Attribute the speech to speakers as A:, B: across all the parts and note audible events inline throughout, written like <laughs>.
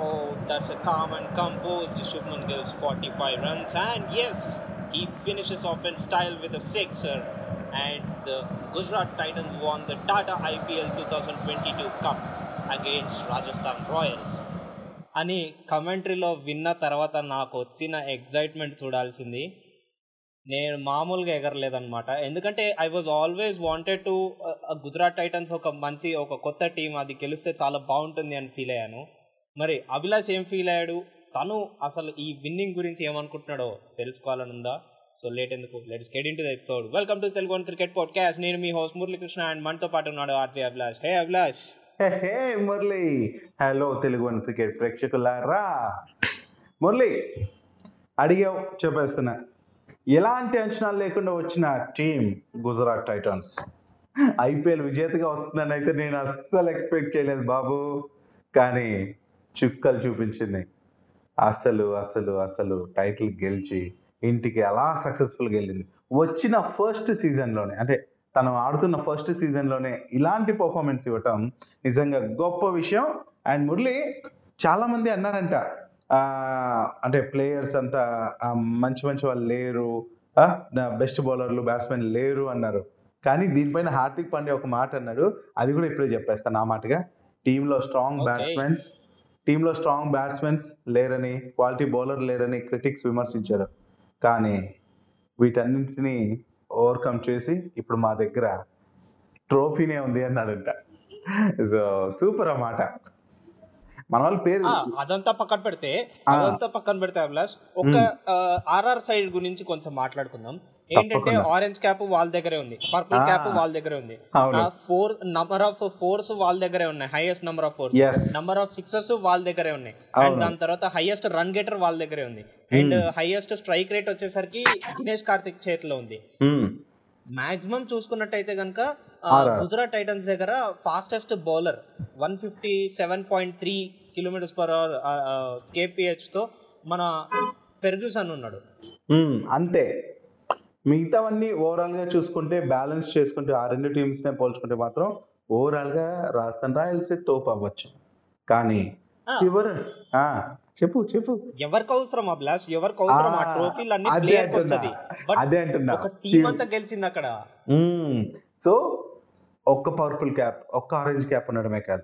A: Oh, that's a calm and composed Shubman gives 45 runs, and yes, he finishes off in style with a sixer. And the Gujarat Titans won the Tata IPL 2022 Cup against Rajasthan Royals. అని కమెంటరీలో విన్న తర్వాత నాకు వచ్చిన excitement చూడాల్సింది నేను మామూలుగా ఎగరలేదనమాట ఎందుకంటే I was always wanted to Gujarat Titans ఒక మంచి ఒక కొత్త టీం అది గెలిస్తే చాలా బాగుంటుంది అని ఫీల్ అయ్యాను మరి అభిలాష్ ఏం ఫీల్ అయ్యాడు? తను అసలు ఈ విన్నింగ్ గురించి ఏమనుకుంటున్నాడో తెలుసుకోవాలని ఉందా సో లేట్ ఎందుకు? Let's get into the episode welcome to Telugu cricket podcast నేను మీ హోస్ట్ మురళీకృష్ణ అండ్ మనతో పాటు ఉన్నాడు RJ Abhilash. Hey Abhilash.
B: Hey Murali. Hello Telugu cricket ప్రేక్షకులారా. Murali అడిగావు చెప్పేస్తున్నా. ఎలాంటి అంచనాలు లేకుండా వచ్చిన టీం గుజరాత్ టైటన్స్ ఐపీఎల్ విజేతగా వస్తుందని అయితే నేను అస్సలు ఎక్స్పెక్ట్ చేయలేదు బాబు. కానీ చుక్కలు చూపించింది. అసలు అసలు అసలు టైటిల్ గెలిచి ఇంటికి అలా సక్సెస్ఫుల్గా వెళ్ళింది వచ్చిన ఫస్ట్ సీజన్లోనే అంటే తను ఆడుతున్న ఫస్ట్ సీజన్లోనే ఇలాంటి పర్ఫార్మెన్స్ ఇవ్వటం నిజంగా గొప్ప విషయం. అండ్ మురళి చాలా మంది అన్నారంట అంటే ప్లేయర్స్ అంతా మంచి మంచి వాళ్ళు లేరు బెస్ట్ బౌలర్లు బ్యాట్స్మెన్ లేరు అన్నారు. కానీ దీనిపైన హార్దిక్ పాండ్యా ఒక మాట అన్నాడు. అది కూడా ఇప్పుడే చెప్పేస్తాను ఆ మాటగా. టీంలో స్ట్రాంగ్. బ్యాట్స్మెన్స్ టీంలో స్ట్రాంగ్ బ్యాట్స్మెన్స్ లేరని క్వాలిటీ బౌలర్ లేరని క్రిటిక్స్ విమర్శించారు. కానీ వీటన్నింటినీ ఓవర్కమ్ చేసి ఇప్పుడు మా దగ్గర ట్రోఫీనే ఉంది అన్నాడంట. సో సూపర్ అన్నమాట. మన వాళ్ళ పేరు
A: అదంతా పక్కన పెడితే. అదంతా పక్కన పెడితే అభిలాష్ ఒక ఆర్ఆర్ సైడ్ గురించి కొంచెం మాట్లాడుకుందాం ఏంటంటే. ఆరెంజ్ క్యాప్ వాళ్ళ దగ్గరే ఉంది పర్పుల్. క్యాప్ వాళ్ళ దగ్గరే ఉంది ఫోర్ నంబర్ ఆఫ్ ఫోర్స్ వాళ్ళ దగ్గరే ఉన్నాయి highest number of fours. Number of sixes వాళ్ళ దగ్గరే ఉన్నాయి అండ్. దాని తర్వాత హైయెస్ట్ రన్ గెటర్ వాళ్ళ దగ్గరే ఉంది అండ్ హైయెస్ట్ స్ట్రైక్ రేట్ వచ్చేసరికి దినేష్ కార్తిక్ చేతిలో ఉంది. మాక్సిమం చూసుకున్నట్టయితే కనుక. గుజరాత్ టైటన్స్ దగ్గర fastest bowler one fifty seven point three kilometers per hour కేపీహెచ్తో మన ఫెర్గ్యూసన్ ఉన్నాడు.
B: మ్మ్. అంతే. మిగతావన్నీ ఓవరాల్గా చూసుకుంటే బ్యాలెన్స్ చేసుకుంటే ఆ రెండు టీమ్స్ నే పోల్చుకుంటే మాత్రం ఓవరాల్గా రాజస్థాన్ రాయల్స్ తోపు అవ్వచ్చు. కానీ
A: ఆ.
B: చివరి ఆ, చెప్పు చెప్పు.
A: ఎవరికి అవసరం అభిలాష్ ఎవరికి అవసరం ఆ
B: ఆ,
A: ట్రోఫీలు అన్ని ప్లేయర్. వస్తుంది.
B: అదే అంటున్నా.
A: ఒక టీం అంతా గెలిచింది అక్కడ.
B: సో ఒక్క పర్పుల్ క్యాప్ ఒక్క ఆరెంజ్ క్యాప్ ఉండడమే కాదు.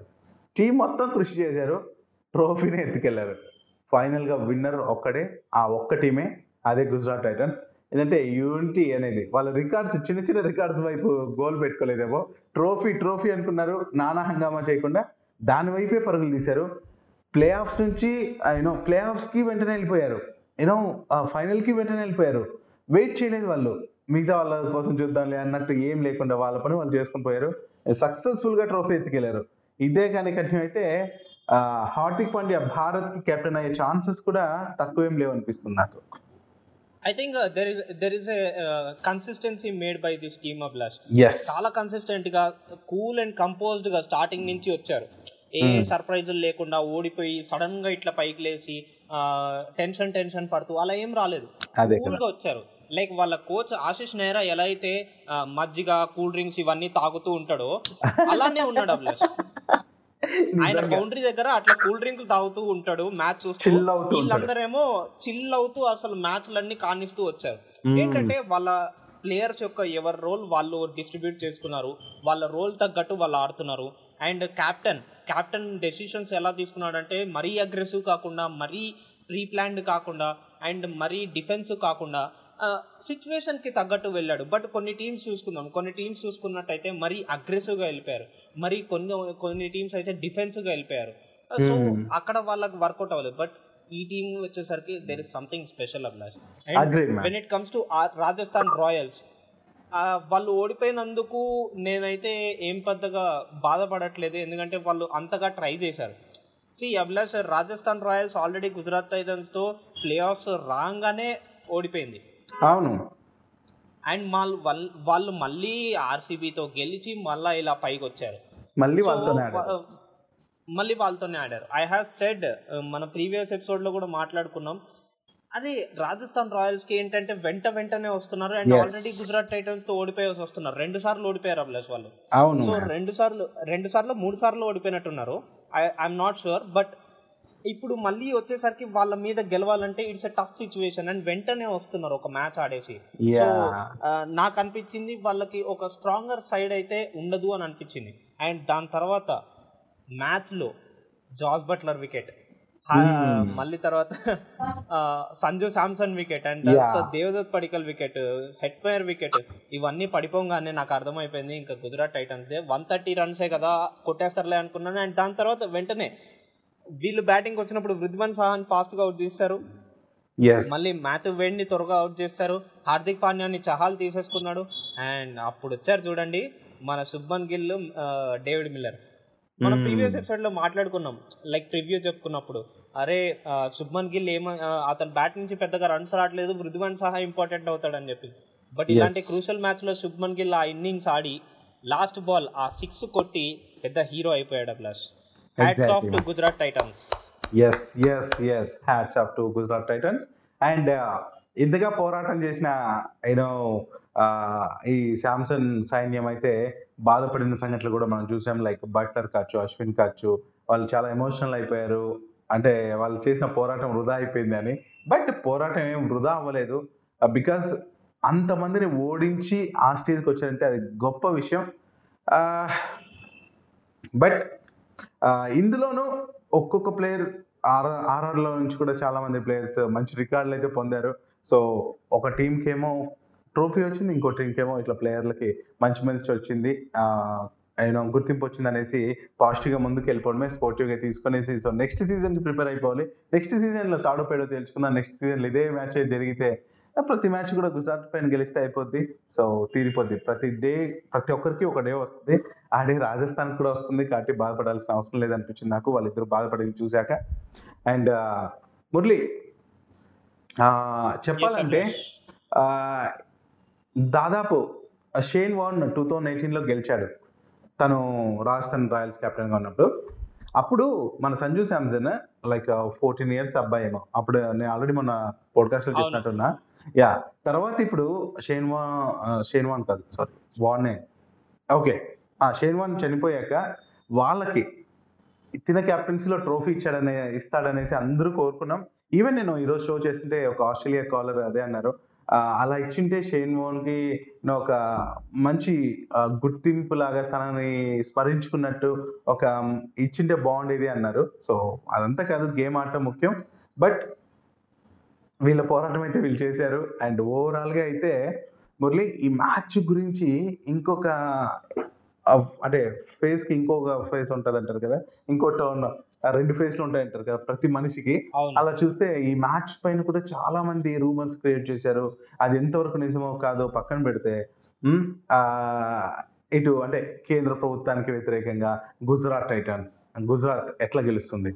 B: టీం మొత్తం కృషి చేశారు. ట్రోఫీని ఎత్తుకెళ్ళారు. ఫైనల్గా విన్నర్ ఒక్కడే ఆ ఒక్క టీమే అదే గుజరాత్ టైటన్స్. ఏంటంటే యూనిటీ అనేది వాళ్ళ రికార్డ్స్ చిన్న చిన్న రికార్డ్స్ వైపు గోల్ పెట్టుకోలేదేమో. ట్రోఫీ ట్రోఫీ అనుకున్నారు. నానా హంగామా చేయకుండా దాని వైపే పరుగులు తీశారు. ప్లే ఆఫ్స్ నుంచి యూనో ప్లే ఆఫ్స్కి వెంటనే వెళ్ళిపోయారు. యూనో ఫైనల్కి వెంటనే వెళ్ళిపోయారు. వెయిట్ చేయలేదు వాళ్ళు. మిగతా వాళ్ళ కోసం చూద్దాంలే అన్నట్టు ఏం లేకుండా వాళ్ళ పని వాళ్ళు చేసుకుని పోయారు. సక్సెస్ఫుల్గా ట్రోఫీ ఎత్తుకెళ్ళారు. ఇదే కానీ కంటిన్యూ అయితే హార్దిక్ పాండ్యా భారత్కి కెప్టెన్ అయ్యే ఛాన్సెస్ కూడా తక్కువేం లేవు అనిపిస్తుంది నాకు.
A: I think there is there is consistency made by this team Abhilash
B: yes
A: చాలా కన్సిస్టెంట్గా కూల్ అండ్ కంపోజ్డ్గా స్టార్టింగ్ నుంచి వచ్చారు. ఏ
B: Hmm.
A: సర్ప్రైజులు లేకుండా ఓడిపోయి సడన్గా ఇట్లా పైకి లేసి టెన్షన్ టెన్షన్ పడుతూ అలా ఏం రాలేదు.
B: అదే
A: కూల్గా వచ్చారు. లైక్ వాళ్ళ కోచ్ ఆశిష్ నెహ్రా ఎలా అయితే మజ్జిగ కూల్ డ్రింక్స్ ఇవన్నీ తాగుతూ ఉంటాడో అలానే ఉన్నాడు అభిలాష్ ఆయన. బౌండరీ దగ్గర అట్లా కూల్ డ్రింక్ తాగుతూ ఉంటాడు మ్యాచ్ చూస్తూ. వీళ్ళందరేమో చిల్ అవుతూ అసలు మ్యాచ్లన్నీ కానిస్తూ వచ్చారు. ఏంటంటే వాళ్ళ ప్లేయర్స్ యొక్క ఎవరి రోల్ వాళ్ళు డిస్ట్రిబ్యూట్ చేసుకున్నారు వాళ్ళ రోల్ తగ్గట్టు వాళ్ళు ఆడుతున్నారు అండ్ కెప్టెన్ కెప్టెన్ డెసిషన్స్ ఎలా తీసుకున్నాడంటే మరీ అగ్రెసివ్ కాకుండా మరీ ప్రీ ప్లాన్డ్ కాకుండా అండ్ మరీ డిఫెన్సివ్ కాకుండా సిచ్యువేషన్కి తగ్గట్టు వెళ్ళాడు. బట్ కొన్ని టీమ్స్ చూసుకుందాం. కొన్ని టీమ్స్ చూసుకున్నట్టయితే మరీ అగ్రెసివ్గా వెళ్ళిపోయారు. మరి కొన్ని కొన్ని టీమ్స్ అయితే డిఫెన్సివ్గా వెళ్ళిపోయారు. So
B: Hmm.
A: అక్కడ వాళ్ళకి వర్కౌట్ అవ్వలేదు. బట్ ఈ టీం వచ్చేసరికి there is something special Abhilash. When it comes to Rajasthan Royals వాళ్ళు ఓడిపోయినందుకు నేనైతే ఏం పెద్దగా బాధపడట్లేదు. ఎందుకంటే వాళ్ళు అంతగా ట్రై చేశారు. See Abhilash Rajasthan Royals already Gujarat టైటన్స్తో play offs రాగానే ఓడిపోయింది.
B: అవును.
A: అండ్ వాళ్ళు వాళ్ళ- మళ్ళీ ఆర్సీబీతో గెలిచి మళ్ళీ ఇలా పైకి వచ్చారు
B: మళ్ళీ
A: మళ్ళీ వాళ్ళతోనే ఆడారు. ఐ హావ్ సెడ్ మన ప్రీవియస్ ఎపిసోడ్లో కూడా మాట్లాడుకున్నాం. అదే రాజస్థాన్ రాయల్స్కి ఏంటంటే వెంట వెంటనే వస్తున్నారు అండ్. ఆల్రెడీ గుజరాత్ టైటన్స్తో ఓడిపోయి వస్తున్నారు. రెండు సార్లు ఓడిపోయారు అభిలాష్ వాళ్ళు. సో. రెండు సార్లు రెండు సార్లు మూడు సార్లు ఓడిపోయినట్టున్నారు. ఐఎమ్ నాట్ షూర్ బట్ ఇప్పుడు మళ్ళీ వచ్చేసరికి వాళ్ళ మీద గెలవాలంటే it's a tough situation and వెంటనే వస్తున్నారు ఒక మ్యాచ్ ఆడేసి. సో నాకు అనిపించింది వాళ్ళకి ఒక స్ట్రాంగర్ సైడ్ అయితే ఉండదు అని అనిపించింది. అండ్ దాని తర్వాత మ్యాచ్లో జాస్ బట్లర్ వికెట్. మళ్ళీ తర్వాత Sanju Samson wicket and Devdutt Padikkal wicket Hetmyer wicket ఇవన్నీ పడిపోగానే నాకు అర్థమైపోయింది. ఇంకా Gujarat Titans they one thirty రన్సే కదా కొట్టేస్తారులే అనుకున్నాను. అండ్ దాని తర్వాత వెంటనే వీళ్ళు బ్యాటింగ్ వచ్చినప్పుడు వృద్ధిమన్ సాహాన్ ఫాస్ట్గా అవుట్ చేస్తారు. మళ్ళీ మ్యాథ్ వేడిని త్వరగా అవుట్ చేస్తారు. హార్దిక్ పాండ్యాని చహాల్ తీసేసుకున్నాడు. అండ్ అప్పుడు వచ్చారు చూడండి మన శుభ్మన్ గిల్ డేవిడ్ మిల్లర్. మనం
B: Hmm.
A: ప్రీవియస్ ఎపిసోడ్లో మాట్లాడుకున్నాం. లైక్ ప్రివ్యూ చెప్పుకున్నప్పుడు. అరే శుభ్మన్ గిల్ ఏమ అతని బ్యాట్ నుంచి పెద్దగా రన్స్ రావట్లేదు. వృద్ధిమన్ సహా ఇంపార్టెంట్ అవుతాడని చెప్పి. బట్ ఇలాంటి. క్రూషల్ మ్యాచ్లో శుభ్మన్ గిల్ ఆ ఇన్నింగ్స్ ఆడి లాస్ట్ బాల్ ఆ సిక్స్ కొట్టి పెద్ద హీరో అయిపోయాడు plus hats off to
B: Exactly.
A: Gujarat Titans
B: yes yes yes hats off to Gujarat Titans and ఇంతగా పోరాటం చేసిన యూనో ఈ శాంసన్ సైన్యం అయితే బాధపడిన సంఘటనలు కూడా మనం చూసాం. లైక్ బట్లర్ కావచ్చు అశ్విన్ కావచ్చు వాళ్ళు చాలా ఎమోషనల్ అయిపోయారు. అంటే వాళ్ళు చేసిన పోరాటం వృధా అయిపోయింది అని. బట్ పోరాటం ఏం వృధా అవ్వలేదు. బికాస్ అంతమందిని ఓడించి ఆ స్టేజ్కి వచ్చారంటే అది గొప్ప విషయం. బట్ ఇందులోనూ ఒక్కొక్క ప్లేయర్ ఆర్ఆర్ ఆర్ఆర్లో నుంచి కూడా చాలా మంది ప్లేయర్స్ మంచి రికార్డులు అయితే పొందారు. సో ఒక టీంకి ఏమో ట్రోఫీ వచ్చింది ఇంకో టీంకి ఏమో ఇట్లా ప్లేయర్లకి మంచి మంచి వచ్చింది. ఆయన గుర్తింపు వచ్చింది అనేసి పాజిటివ్గా ముందుకు వెళ్ళిపోవడమే స్పోర్టివ్గా తీసుకునేసి సో నెక్స్ట్ సీజన్కి ప్రిపేర్ అయిపోవాలి. నెక్స్ట్ సీజన్లో తాడో పేడో తెలుసుకుందాం నెక్స్ట్ సీజన్లో ఇదే మ్యాచ్ జరిగితే ప్రతి మ్యాచ్ కూడా గుజరాత్ పైన గెలిస్తే అయిపోద్ది. సో తీరిపోద్ది. ప్రతి డే ప్రతి ఒక్కరికి ఒక డే వస్తుంది. ఆ డే రాజస్థాన్ కూడా వస్తుంది కాబట్టి బాధపడాల్సిన అవసరం లేదనిపించింది నాకు. వాళ్ళిద్దరు బాధపడేది చూశాక. అండ్ మురళి ఆ, చెప్పాలంటే ఆ, దాదాపు షేన్ వాన్ టూ థౌజండ్ ఎయిటీన్లో గెలిచాడు. తను రాజస్థాన్ రాయల్స్ కెప్టెన్గా ఉన్నప్పుడు. అప్పుడు మన Sanju Samson like fourteen years అబ్బాయి ఏమో అప్పుడు నేను ఆల్రెడీ మన
A: పోడ్కాస్ట్లో.
B: చెప్పినట్టున్నా. యా తర్వాత ఇప్పుడు షేన్ వా ఆ, షేన్ వాన్ కాదు సారీ వానే ఓకే ఆ షేన్ వాన్ చనిపోయాక వాళ్ళకి తిన కెప్టెన్సీలో ట్రోఫీ ఇచ్చాడనే ఇస్తాడనేసి అందరూ కోరుకున్నాం. ఈవెన్ నేను ఈరోజు షో చేస్తుంటే ఒక ఆస్ట్రేలియా కాలర్ అదే అన్నారు. అలా ఇచ్చింటే షేన్ మోహన్కి ఒక మంచి గుర్తింపు లాగా తనని స్మరించుకున్నట్టు ఒక ఇచ్చింటే బాగుండేది అన్నారు. సో అదంతా కాదు గేమ్ ఆడటం ముఖ్యం. బట్ వీళ్ళ పోరాటం అయితే వీళ్ళు చేశారు. అండ్ ఓవరాల్గా అయితే మురళి ఈ మ్యాచ్ గురించి ఇంకొక అంటే ఫేస్కి ఇంకొక ఫేస్ ఉంటది అంటారు కదా? ఇంకో టర్న్ రెండు ఫేస్లు ఉంటాయి అంటారు కదా ప్రతి మనిషికి. అలా చూస్తే ఈ మ్యాచ్ పైన కూడా చాలా మంది రూమర్స్ క్రియేట్ చేశారు. అది ఎంతవరకు నిజమో కాదో పక్కన పెడితే ఇటు అంటే కేంద్ర ప్రభుత్వానికి వ్యతిరేకంగా గుజరాత్ టైటన్స్. గుజరాత్ ఎట్లా గెలుస్తుంది?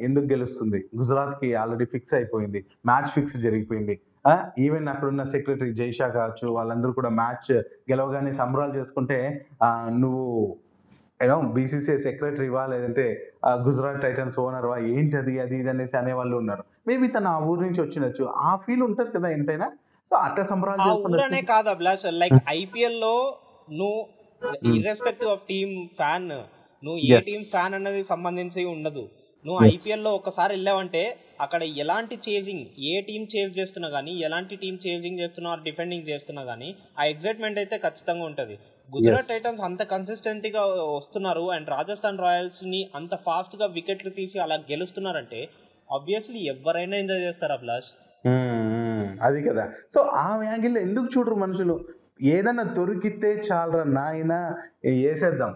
B: ఎందుకు గెలుస్తుంది? గుజరాత్కి ఆల్రెడీ ఫిక్స్ అయిపోయింది. మ్యాచ్ ఫిక్స్ జరిగిపోయింది. ఈవెన్ అక్కడున్న సెక్రటరీ జైషా కావచ్చు వాళ్ళందరూ కూడా మ్యాచ్ గెలవగానే సంబరాలు చేసుకుంటే నువ్వు యూనో బీసీసీఐ సెక్రటరీవా లేదంటే గుజరాత్ టైటన్స్ ఓనర్వా ఏంటి అది అది ఇది అనేసి అనేవాళ్ళు ఉన్నారు. మేబీ తను ఆ ఊరు నుంచి వచ్చినచ్చు. ఆ ఫీల్ ఉంటది కదా ఎంతైనా. సో అట్ట సంబరాలు
A: కాదు అభిలాష్ లైక్ ఐపీఎల్లో నువ్వు ఇర్రెస్పెక్టివ్ ఆఫ్ టీమ్ ఫ్యాన్ నువ్వు ఏ. టీమ్ ఫ్యాన్ అన్నది సంబంధించి ఉండదు. నువ్వు. ఐపీఎల్లో ఒకసారి వెళ్ళావంటే అక్కడ ఎలాంటి చేజింగ్ ఏ టీం చేజ్ చేస్తున్నా కానీ ఎలాంటి టీం చేజింగ్ చేస్తున్నా డిఫెండింగ్ చేస్తున్నా కానీ ఆ ఎగ్జైట్మెంట్ అయితే ఖచ్చితంగా ఉంటది గుజరాత్. టైటన్స్ అంత కన్సిస్టెంట్గా వస్తున్నారు అండ్ రాజస్థాన్ రాయల్స్ని అంత ఫాస్ట్గా వికెట్లు తీసి అలా గెలుస్తున్నారంటే ఆబ్వియస్లీ ఎవరైనా ఎంజాయ్ చేస్తారు అభిలాష్.
B: అది కదా సో ఆ యాంగిల్లో ఎందుకు చూడరు మనుషులు ఏదన్నా దొరికితే చాలరా నాయన వేసేద్దాం?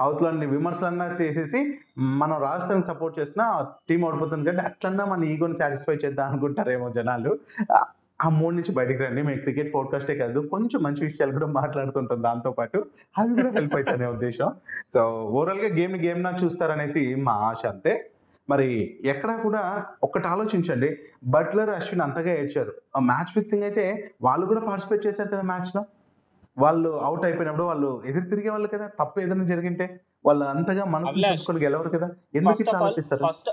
B: అవతలని విమర్శలన్నా తీసేసి మనం రాష్ట్రానికి సపోర్ట్ చేసినా టీం ఓడిపోతుంది కంటే అట్లన్నా మన ఈగోని సాటిస్ఫై చేద్దాం అనుకుంటారేమో జనాలు. ఆ- మూడు నుంచి బయటికి రండి. మేము క్రికెట్ పోడ్కాస్టే కాదు కొంచెం మంచి విషయాలు కూడా మాట్లాడుతుంటాం దాంతో పాటు. అది కూడా హెల్ప్ అవుతుందనే ఉద్దేశం. సో ఓవరాల్గా గేమ్ని గేమ్ గేమ్ నా చూస్తారనేసి మా ఆశ అంతే. మరి ఎక్కడా కూడా ఒక్కటి ఆలోచించండి. బట్లర్ అశ్విన్ అంతగా ఏడ్చారు. ఆ మ్యాచ్ ఫిక్సింగ్ అయితే వాళ్ళు కూడా పార్టిసిపేట్ చేశారు కదా మ్యాచ్లో. వాళ్ళు అవుట్ అయిపోయినప్పుడు వాళ్ళు ఎదురు తిరిగే వాళ్ళు కదా తప్పు ఏదైనా జరిగింటే వాళ్ళు అంతగా చూసుకొని గెలవరు కదా. ఎందుకు
A: ఫస్ట్ ఆఫ్ ఆల్
B: ఆలోచిస్తారు?
A: ఫస్ట్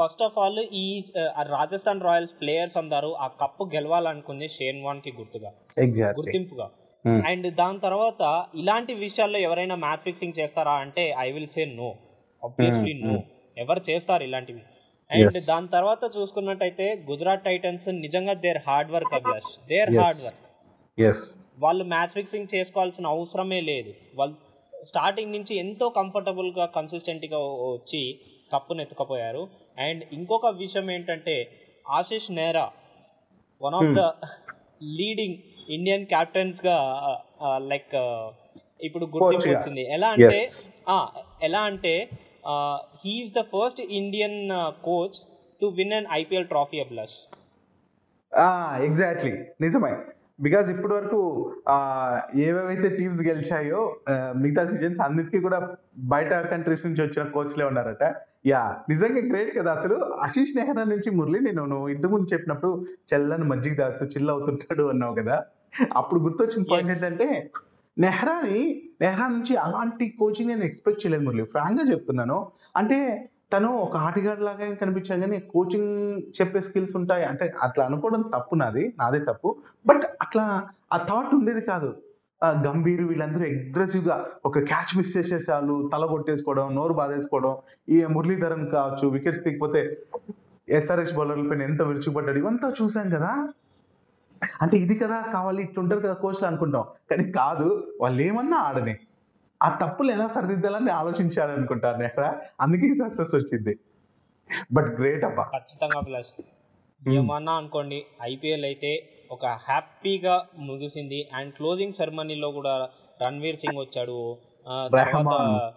A: ఫస్ట్ ఆఫ్ ఆల్ ఈ రాజస్థాన్ రాయల్స్ ప్లేయర్స్ అందరూ ఆ కప్పు గెలవాలనుకుంది షేన్ వాన్కి గుర్తుగా గుర్తింపుగా. అండ్ దాని తర్వాత ఇలాంటి విషయాల్లో ఎవరైనా మ్యాచ్ ఫిక్సింగ్ చేస్తారా అంటే I will say no obviously
B: Hmm,
A: no. ఎవరు చేస్తారు ఇలాంటివి? అండ్. దాని తర్వాత చూసుకున్నట్టయితే గుజరాత్ టైటన్స్ నిజంగా there hard work Abhilash. There. Hard work వాళ్ళు మ్యాచ్ ఫిక్సింగ్ చేసుకోవాల్సిన అవసరమే లేదు. వాళ్ళు స్టార్టింగ్ నుంచి ఎంతో కంఫర్టబుల్గా కన్సిస్టెంట్గా వచ్చి కప్పును ఎత్తుకపోయారు అండ్ ఇంకొక విషయం ఏంటంటే Ashish Nehra one of. The leading Indian క్యాప్టెన్స్గా like ఇప్పుడు గుర్తింపు. వచ్చింది ఎలా అంటే ఎలా అంటే he's the first Indian coach to win an IPL trophy Abhilash
B: exactly నిజమే. బికాజ్ ఇప్పటి వరకు ఏవేవైతే టీమ్స్ గెలిచాయో మిగతా సీజన్స్ అన్నిటికీ కూడా బయట కంట్రీస్ నుంచి వచ్చిన కోచ్లే ఉన్నారట. యా నిజంగా గ్రేట్ కదా అసలు. ఆశీష్ నెహ్రా నుంచి మురళి నేను నువ్వు ఇంతకుముందు చెప్పినప్పుడు చల్లని మజ్జిగ తాగుతూ చిల్ అవుతుంటాడు అన్నావు కదా. అప్పుడు గుర్తొచ్చిన పాయింట్. ఏంటంటే నెహ్రాని నెహ్రా నుంచి అలాంటి కోచింగ్ నేను ఎక్స్పెక్ట్ చేయలేదు మురళి. ఫ్రాంక్గా చెప్తున్నాను. అంటే తను ఒక ఆటగాడు లాగా కనిపించాడు కానీ కోచింగ్ చెప్పే స్కిల్స్ ఉంటాయి? అంటే అట్లా అనుకోవడం తప్పు నాది నాదే తప్పు. బట్ అట్లా ఆ థాట్ ఉండేది కాదు. గంభీర్ వీళ్ళందరూ అగ్రెసివ్గా ఒక క్యాచ్ మిస్ చేసేసాలు తల కొట్టేసుకోవడం నోరు బాధేసుకోవడం ఈ మురళీధరన్ కావచ్చు వికెట్స్ తీకపోతే ఎస్ఆర్ఎస్ బౌలర్ల పైన ఎంత విరుచుకుపడ్డాడు ఇవంతా చూసాం కదా. అంటే ఇది కదా కావాలి ఇట్లుంటారు కదా కోచ్లు అనుకుంటాం. కానీ కాదు వాళ్ళు ఏమన్నా ఆడని. ఆ తప్పులు ఎలా సరిదిద్దాలని ఆలోచించాడు అనుకుంటారు నెహ్రా అందుకే సక్సెస్ వచ్చింది. బట్ గ్రేట్ అబ్బా.
A: ఖచ్చితంగా ప్లస్ ఏమన్నా అనుకోండి ఐపీఎల్ అయితే ఒక హ్యాపీగా ముగిసింది. అండ్ క్లోజింగ్ సెరమనీలో కూడా రణ్వీర్ సింగ్ వచ్చాడు. తర్వాత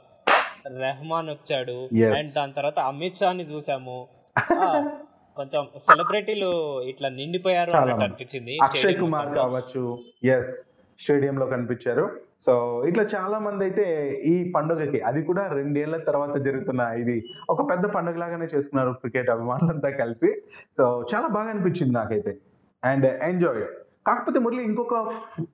B: రెహమాన్.
A: వచ్చాడు. అండ్ దాని తర్వాత అమిత్ షాని చూసాము. ఆ, కొంచెం సెలబ్రిటీలు ఇట్లా నిండిపోయారు అన్నట్టు. అనిపించింది.
B: అక్షయ్ కుమార్. కావచ్చు. ఎస్ స్టేడియం లో కనిపించారు. సో ఇట్లా చాలా మంది అయితే ఈ పండుగకి అది కూడా రెండేళ్ళ తర్వాత జరుగుతున్న ఇది ఒక పెద్ద పండుగ లాగానే చేసుకున్నారు క్రికెట్ అభిమానులంతా కలిసి. సో చాలా బాగా అనిపించింది నాకైతే. And enjoy. కాకపోతే మురళి ఇంకొక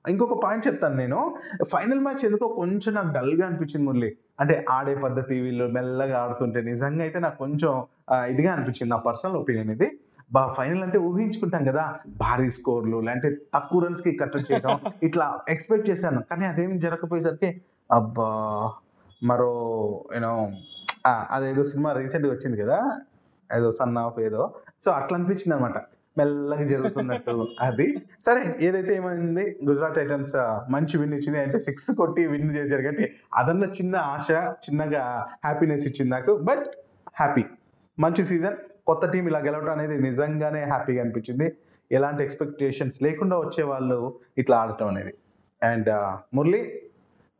B: ఇంకొక పాయింట్ చెప్తాను నేను. ఫైనల్ మ్యాచ్ ఎందుకో కొంచెం నాకు డల్గా అనిపించింది మురళి. అంటే ఆడే పద్ధతి వీళ్ళు మెల్లగా ఆడుతుంటే నిజంగా అయితే నాకు కొంచెం ఇదిగా అనిపించింది నా పర్సనల్ ఒపీనియన్ ఇది. బా ఫైనల్ అంటే ఊహించుకుంటాం కదా. భారీ స్కోర్లు లేదంటే తక్కువ రన్స్కి కట్ చేయడం <laughs> ఇట్లా ఎక్స్పెక్ట్ చేశాను. కానీ అదేం జరగకపోయేసరికి అబ్బా మరో యూనో అదేదో సినిమా రీసెంట్గా వచ్చింది కదా. ఏదో సన్ ఆఫ్ ఏదో. సో అట్లా అనిపించింది అనమాట మెల్లగా జరుగుతున్నట్టు <laughs> అది. సరే ఏదైతే ఏమైంది? గుజరాత్ టైటన్స్ మంచి విన్ ఇచ్చింది. అంటే సిక్స్ కొట్టి విన్ చేశారు కాబట్టి అదన్న చిన్న ఆశ చిన్నగా హ్యాపీనెస్ ఇచ్చింది నాకు. బట్ హ్యాపీ మంచి సీజన్ కొత్త టీం ఇలా గెలవడం అనేది నిజంగానే హ్యాపీగా అనిపించింది. ఎలాంటి ఎక్స్పెక్టేషన్స్ లేకుండా వచ్చే వాళ్ళు ఇట్లా ఆడటం అనేది. అండ్ uh, మురళి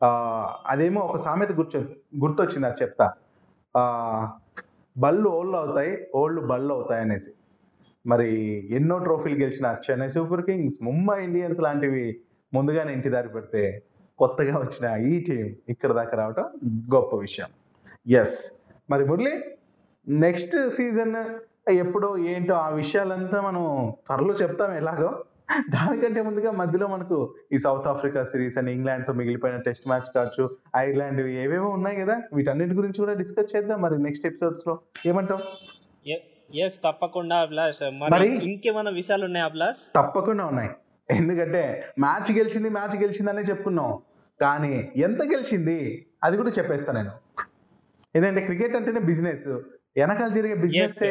B: uh, అదేమో ఒక సామెత గుర్తు గుర్తొచ్చింది అది చెప్తా. Uh, బళ్ళు ఓళ్ళు అవుతాయి ఓళ్ళు బళ్ళు అవుతాయి అనేసి. మరి ఎన్నో ట్రోఫీలు గెలిచిన Chennai Super Kings Mumbai Indians లాంటివి ముందుగానే ఇంటి దారి పెడితే కొత్తగా వచ్చిన ఈ టీం ఇక్కడ దాకా రావటం గొప్ప విషయం. ఎస్ మరి మురళి నెక్స్ట్ సీజన్ ఎప్పుడో ఏంటో ఆ విషయాలంతా మనం త్వరలో చెప్తాం ఎలాగో. దానికంటే ముందుగా మధ్యలో మనకు ఈ సౌత్ ఆఫ్రికా సిరీస్ అని ఇంగ్లాండ్తో మిగిలిపోయిన టెస్ట్ మ్యాచ్ కావచ్చు ఐర్లాండ్ ఏవేవో ఉన్నాయి కదా వీటన్నిటి గురించి కూడా డిస్కస్ చేద్దాం మరి నెక్స్ట్ ఎపిసోడ్స్లో ఏమంటావు
A: ఎస్ తప్పకుండా అభిలాష్. మరి
B: మరి-
A: ఇంకేమైనా విషయాలు ఉన్నాయా అభిలాష్?
B: తప్పకుండా ఉన్నాయి. ఎందుకంటే మ్యాచ్ గెలిచింది మ్యాచ్ గెలిచిందనే చెప్పుకున్నాం. కానీ ఎంత గెలిచింది అది కూడా చెప్పేస్తా నేను. ఎందుకంటే క్రికెట్ అంటేనే బిజినెస్. వెనకాల తిరిగే బిజినెస్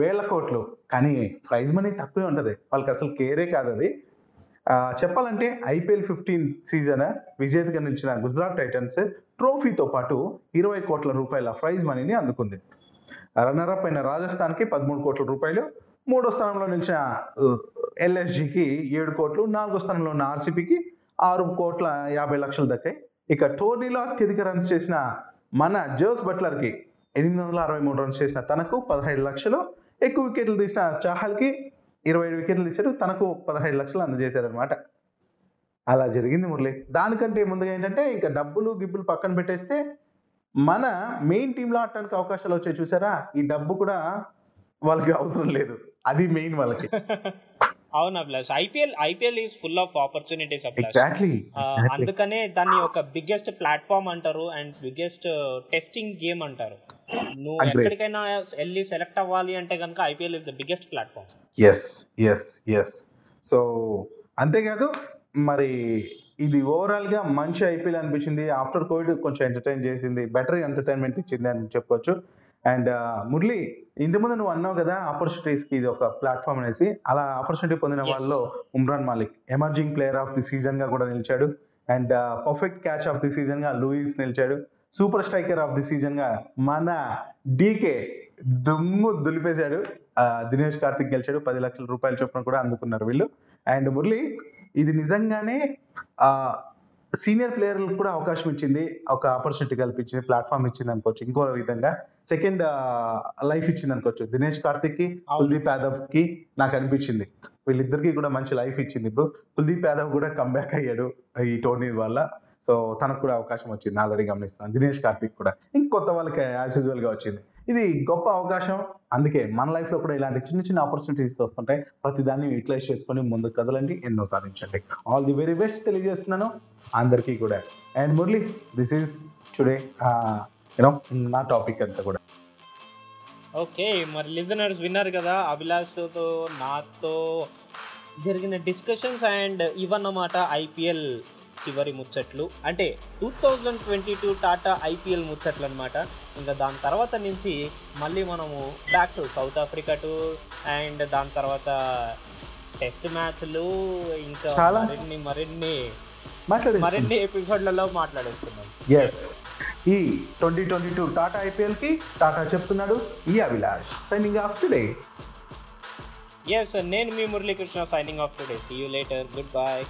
B: వేల కోట్లు. కానీ ప్రైజ్ మనీ తక్కువే ఉంటది. వాళ్ళకి అసలు కేరే కాదు అది. చెప్పాలంటే ఐపీఎల్ ఫిఫ్టీన్ సీజన్ విజేతగా నిలిచిన గుజరాత్ టైటన్స్ ట్రోఫీతో పాటు ఇరవై కోట్ల రూపాయల ప్రైజ్ మనీని అందుకుంది. రన్నరప్ అయిన రాజస్థాన్కి పదమూడు కోట్ల రూపాయలు మూడో స్థానంలో నిలిచిన ఎల్ఎస్జికి ఏడు కోట్లు నాలుగో స్థానంలో ఉన్న ఆర్సీపీకి ఆరు కోట్ల యాభై లక్షలు దక్కాయి. ఇక టోర్నీలో అత్యధిక రన్స్ చేసిన మన జోస్ బట్లర్కి ఎనిమిది వందల అరవై మూడు రన్స్ చేసిన తనకు పదహైదు లక్షలు ఎక్కువ వికెట్లు తీసిన చాహల్కి ఇరవై ఏడు వికెట్లు తీశాడు తనకు పదహైదు లక్షలు అందజేశారు అనమాట అలా జరిగింది మురళి. దానికంటే ముందుగా ఏంటంటే ఇంకా డబ్బులు గిబ్బులు పక్కన పెట్టేస్తే మన మెయిన్ టీంలో ఆడటానికి అవకాశాలు వచ్చాయి చూసారా? ఈ డబ్బు కూడా వాళ్ళకి అవసరం లేదు. అది మెయిన్ వాళ్ళకి.
A: అవును Abhilash? IPL IPL is full of opportunities
B: exactly
A: అందుకనే దాన్ని ఒక బిగ్గెస్ట్ ప్లాట్ఫామ్ అంటారు అండ్ బిగ్గెస్ట్ టెస్టింగ్ గేమ్ అంటారు. నువ్వు. ఎక్కడికైనా వెళ్ళి సెలెక్ట్ అవ్వాలి అంటే కనుక IPL is the biggest platform.
B: Yes yes yes so అంతేకాదు మరి ఇది ఓవరాల్గా మంచి ఐపీఎల్ అనిపించింది. ఆఫ్టర్ కోవిడ్ కొంచెం ఎంటర్టైన్ చేసింది బెటర్ ఎంటర్టైన్మెంట్ ఇచ్చింది అని చెప్పుకోవచ్చు అండ్ మురళి ఇంతకుముందు నువ్వు అన్నావు కదా ఆపర్చునిటీస్కి ఇది ఒక ప్లాట్ఫామ్ అనేసి. అలా ఆపర్చునిటీ పొందిన. వాళ్ళలో Umran Malik emerging player of the సీజన్గా కూడా నిలిచాడు. And perfect catch of the సీజన్గా Lewis నిలిచాడు. సూపర్ స్ట్రైకర్ ఆఫ్ ది సీజన్గా మన డీకే దుమ్ము దులిపేశాడు. దినేష్ కార్తిక్ గెలిచాడు. పది లక్షల రూపాయల చొప్పున కూడా అందుకున్నారు వీళ్ళు. అండ్ మురళి ఇది నిజంగానే ఆ సీనియర్ ప్లేయర్లకు కూడా అవకాశం ఇచ్చింది. ఒక ఆపర్చునిటీ కల్పించింది ప్లాట్ఫామ్ ఇచ్చింది అనుకోవచ్చు ఇంకో విధంగా. సెకండ్ లైఫ్ ఇచ్చింది అనుకోవచ్చు. దినేష్
A: కార్తిక్కి.
B: కుల్దీప్ యాదవ్కి నాకు అనిపించింది. వీళ్ళిద్దరికి కూడా మంచి లైఫ్ ఇచ్చింది ఇప్పుడు. కుల్దీప్ యాదవ్ కూడా కంబ్యాక్ అయ్యాడు ఈ టోర్నీ వల్ల. సో తనకు కూడా అవకాశం వచ్చింది. ఆల్రెడీ గమనిస్తున్నాను. దినేష్ కార్తిక్ కూడా. ఇంకొత్త వాళ్ళకి యాజ్ యూజువల్గా వచ్చింది. ఇది గొప్ప అవకాశం. అందుకే మన లైఫ్లో కూడా ఇలాంటి చిన్న చిన్న ఆపర్చునిటీస్ వస్తుంటాయి. ప్రతి దాన్ని యూటిలైజ్ చేసుకొని ముందుకు కదలండి. ఎన్నో సాధించండి. ఆల్ ది వెరీ బెస్ట్ తెలియజేస్తున్నాను. అందరికీ కూడా. And Murali this is today you know నా టాపిక్ అంతా కూడా.
A: ఓకే మరి లిజనర్స్ విన్నారు కదా అభిలాష్తో నాతో జరిగిన డిస్కషన్స్ అండ్ ఇవన్నమాట ఐపీఎల్ చివరి ముచ్చట్లు. అంటే two thousand twenty two Tata IPL ముచ్చట్లు అనమాట ఇంకా దాని తర్వాత నుంచి మళ్ళీ మనము back to South Africa tour and దాని తర్వాత టెస్ట్ మ్యాచ్లు ఇంకా. మరిన్ని మరిన్ని మరిన్ని ఎపిసోడ్లలో మాట్లాడేసుకుందాం.
B: ఎస్ ఈ ట్వంటీ ట్వంటీ టూ టాటా ఐపీఎల్కి టాటా చెప్తున్నాడు ఈ Abhilash. Signing off today
A: yes నేను మీ Muralikrishna signing off today see you later goodbye